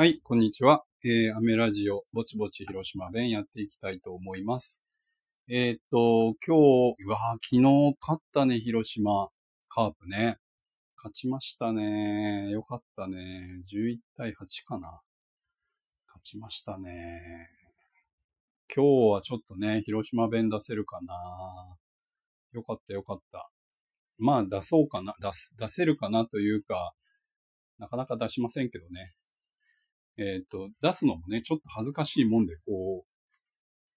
はい、こんにちは。えー、アメラジオ、ぼちぼち広島弁やっていきたいと思います。えーっと、今日、うわー昨日勝ったね、広島。カープね。勝ちましたね。よかったね。11対8かな。勝ちましたね。今日はちょっとね、広島弁出せるかな。よかったよかった。まあ出そうかな、出す、出せるかなというか、なかなか出しませんけどね。えっ、と、出すのもね、ちょっと恥ずかしいもんで、こう、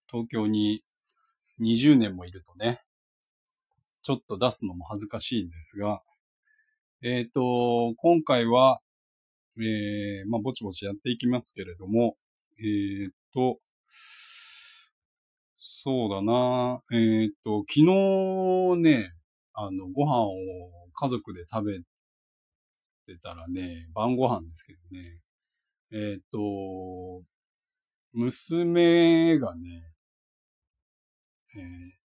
東京に20年もいるとね、ちょっと出すのも恥ずかしいんですが、えっ、と、今回は、えー、まあ、ぼちぼちやっていきますけれども、えっ、と、そうだな、えっ、と、昨日ね、あの、ご飯を家族で食べてたらね、晩ご飯ですけどね、えっ、と、娘がね、えー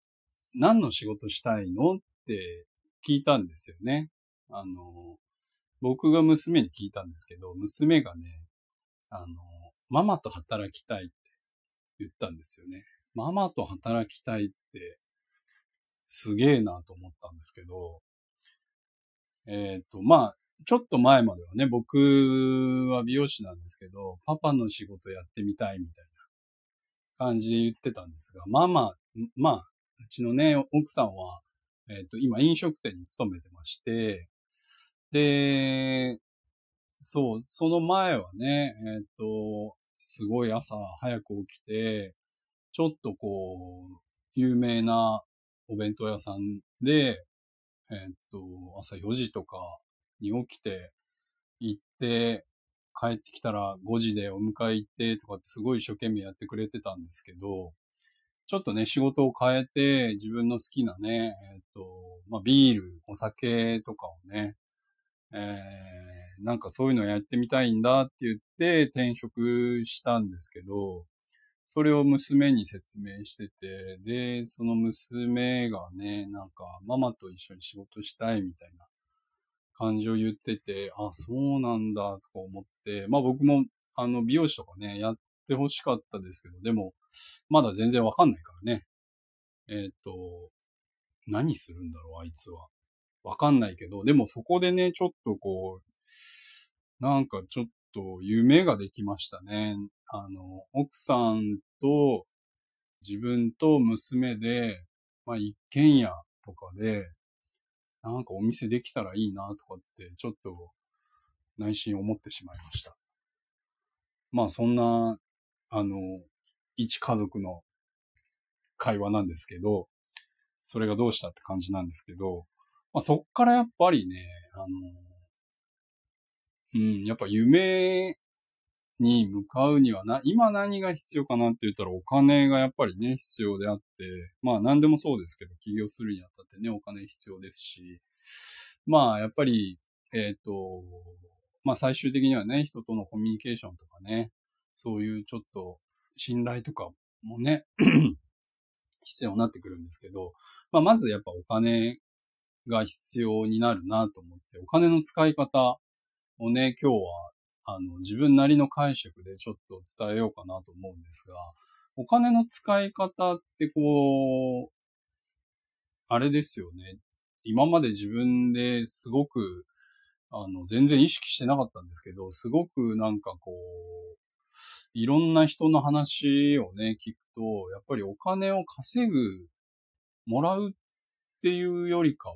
何の仕事したいの？って聞いたんですよね。あの、僕が娘に聞いたんですけど、娘がね、あの、ママと働きたいって言ったんですよね。ママと働きたいって、すげえなと思ったんですけど、えっ、と、まあ、ちょっと前まではね、僕は美容師なんですけど、パパの仕事やってみたいみたいな感じで言ってたんですが、まあまあ、まあ、うちのね、奥さんは、えっ、と、今飲食店に勤めてまして、で、そう、その前はね、えっ、と、すごい朝早く起きて、ちょっとこう、有名なお弁当屋さんで、えっ、と、朝4時とかに起きて、行って、帰ってきたら5時でお迎え行ってとかってすごい一生懸命やってくれてたんですけど、ちょっとね、仕事を変えて、自分の好きなね、えっ、と、まあ、ビール、お酒とかをね、えー、なんかそういうのやってみたいんだって言って転職したんですけど、それを娘に説明してて、で、その娘がね、なんかママと一緒に仕事したいみたいな感じを言ってて、あ、そうなんだとか思って、まあ僕もあの美容師とかね、やってほしかったですけど、でも、まだ全然わかんないからね。えっ、と、何するんだろう、あいつは。わかんないけど、でもそこでね、ちょっとこう、なんかちょっと夢ができましたね。あの、奥さんと自分と娘で、まあ一軒家とかで、なんかお店できたらいいなとかって、ちょっと内心思ってしまいました。まあそんな、あの、一家族の会話なんですけど、それがどうしたって感じなんですけど、まあ、そっからやっぱりね、あの、うん、やっぱ夢に向かうにはな、今何が必要かなって言ったらお金がやっぱりね、必要であって、まあ何でもそうですけど、起業するにあたってね、お金必要ですし、まあやっぱり、えっ、と、まあ最終的にはね、人とのコミュニケーションとかね、そういうちょっと信頼とかもね、必要になってくるんですけど、まあまずやっぱお金が必要になるなと思って、お金の使い方をね、今日は、あの、自分なりの解釈でちょっと伝えようかなと思うんですが、お金の使い方ってこう、あれですよね。今まで自分ですごく、あの、全然意識してなかったんですけど、すごくなんかこう、いろんな人の話をね、聞くと、やっぱりお金を稼ぐ、もらうっていうよりかは、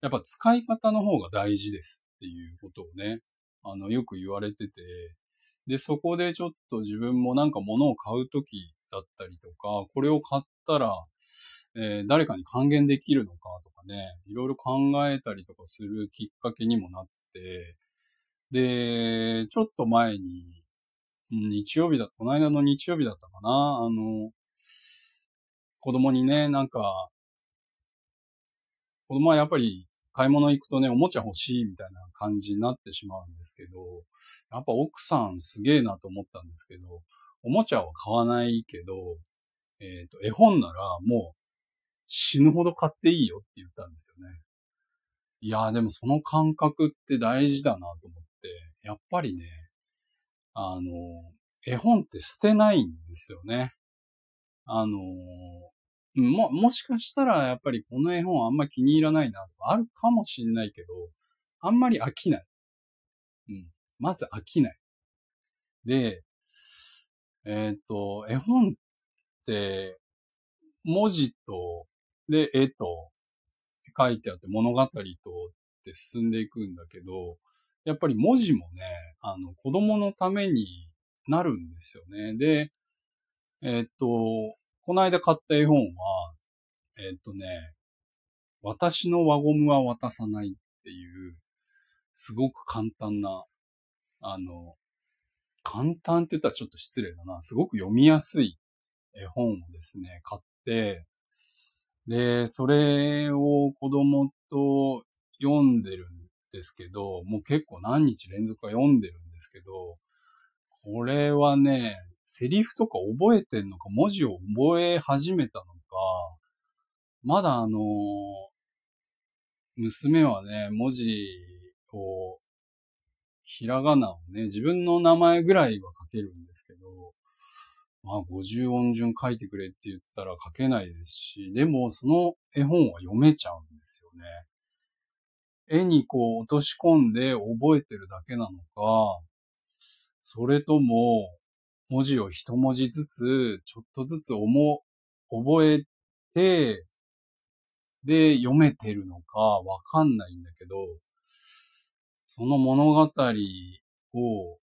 やっぱ使い方の方が大事ですっていうことをね、あの、よく言われてて、で、そこでちょっと自分もなんか物を買うときだったりとか、これを買ったら、えー誰かに還元できるのかとかね、いろいろ考えたりとかするきっかけにもなって、で、ちょっと前に、日曜日だ、この間の日曜日だったかな、あの、子供にね、なんか、子供はやっぱり買い物行くとね、おもちゃ欲しいみたいな感じになってしまうんですけど、やっぱ奥さんすげえなと思ったんですけど、おもちゃは買わないけど、えっ、と、絵本ならもう死ぬほど買っていいよって言ったんですよね。いやーでもその感覚って大事だなと思って、やっぱりね、あの、絵本って捨てないんですよね。あの、も、もしかしたらやっぱりこの絵本あんま気に入らないなとかあるかもしんないけど、あんまり飽きない。うん。まず飽きない。で、えっ、ー、と、絵本って、文字と、で、絵と、書いてあって物語とって進んでいくんだけど、やっぱり文字もね、あの、子供のためになるんですよね。で、えっ、と、この間買った絵本は、えっ、とね、私の輪ゴムは渡さないっていう、すごく簡単な、あの、簡単って言ったらちょっと失礼だな。すごく読みやすい絵本をですね、買って、で、それを子供と読んでるんですけど、もう結構何日連続か読んでるんですけど、これはね、セリフとか覚えてんのか、文字を覚え始めたのか、まだあの、娘はね、文字を、ひらがなをね、自分の名前ぐらいは書けるんですけど、まあ、50音順書いてくれって言ったら書けないですし、でもその絵本は読めちゃうんですよね。絵にこう落とし込んで覚えてるだけなのか、それとも文字を一文字ずつ、ちょっとずつ思、覚えて、で読めてるのかわかんないんだけど、その物語を、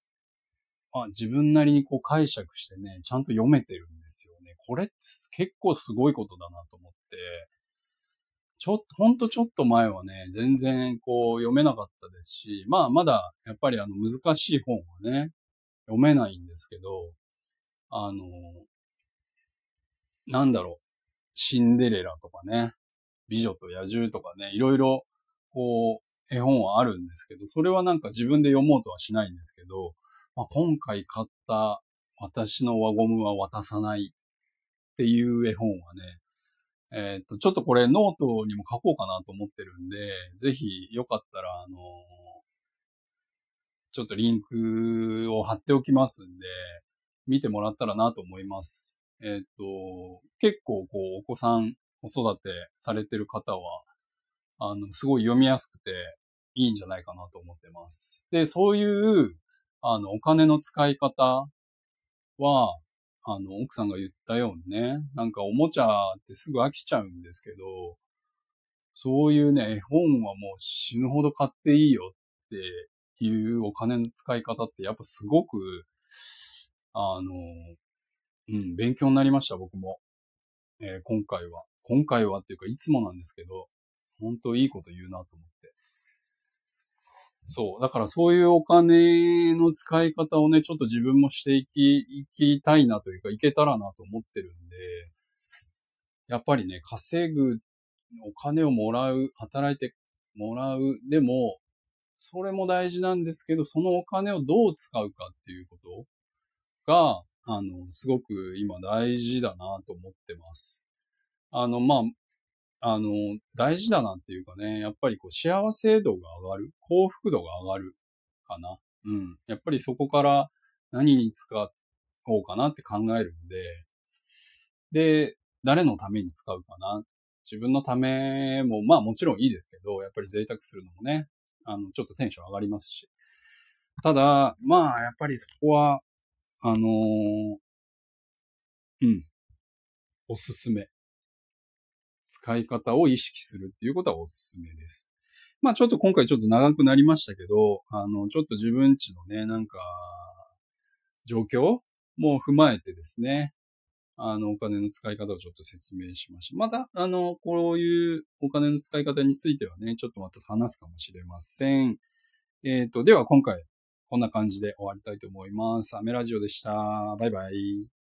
まあ、自分なりにこう解釈してね、ちゃんと読めてるんですよね。これって結構すごいことだなと思って、ちょっと、ほんとちょっと前はね、全然こう読めなかったですし、まあまだやっぱりあの難しい本はね、読めないんですけど、あの、なんだろう、シンデレラとかね、美女と野獣とかね、いろいろこう絵本はあるんですけど、それはなんか自分で読もうとはしないんですけど、まあ、今回買った私の輪ゴムは渡さないっていう絵本はね、えっ、と、ちょっとこれノートにも書こうかなと思ってるんで、ぜひよかったら、あのー、ちょっとリンクを貼っておきますんで、見てもらったらなと思います。えっ、と、結構こう、お子さん子育てされてる方は、あの、すごい読みやすくていいんじゃないかなと思ってます。で、そういう、あの、お金の使い方は、あの、奥さんが言ったようにね、なんかおもちゃってすぐ飽きちゃうんですけど、そういうね、絵本はもう死ぬほど買っていいよっていうお金の使い方ってやっぱすごく、あの、うん、勉強になりました、僕も。えー、今回は。今回はっていうかいつもなんですけど、本当いいこと言うなと思って。そう。だからそういうお金の使い方をね、ちょっと自分もしていき、いきたいなというか、いけたらなと思ってるんで、やっぱりね、稼ぐ、お金をもらう、働いてもらう、でも、それも大事なんですけど、そのお金をどう使うかっていうことが、あの、すごく今大事だなと思ってます。あの、まあ、あの、大事だなっていうかね、やっぱりこう幸せ度が上がる、幸福度が上がるかな。うん。やっぱりそこから何に使おうかなって考えるんで、で、誰のために使うかな。自分のためも、まあもちろんいいですけど、やっぱり贅沢するのもね、あの、ちょっとテンション上がりますし。ただ、まあ、やっぱりそこは、あのー、うん、おすすめ。使い方を意識するっていうことはおすすめです。まあちょっと今回ちょっと長くなりましたけど、あの、ちょっと自分ちのね、なんか、状況も踏まえてですね、あの、お金の使い方をちょっと説明しました。また、あの、こういうお金の使い方についてはね、ちょっとまた話すかもしれません。えっ、ー、と、では今回、こんな感じで終わりたいと思います。アメラジオでした。バイバイ。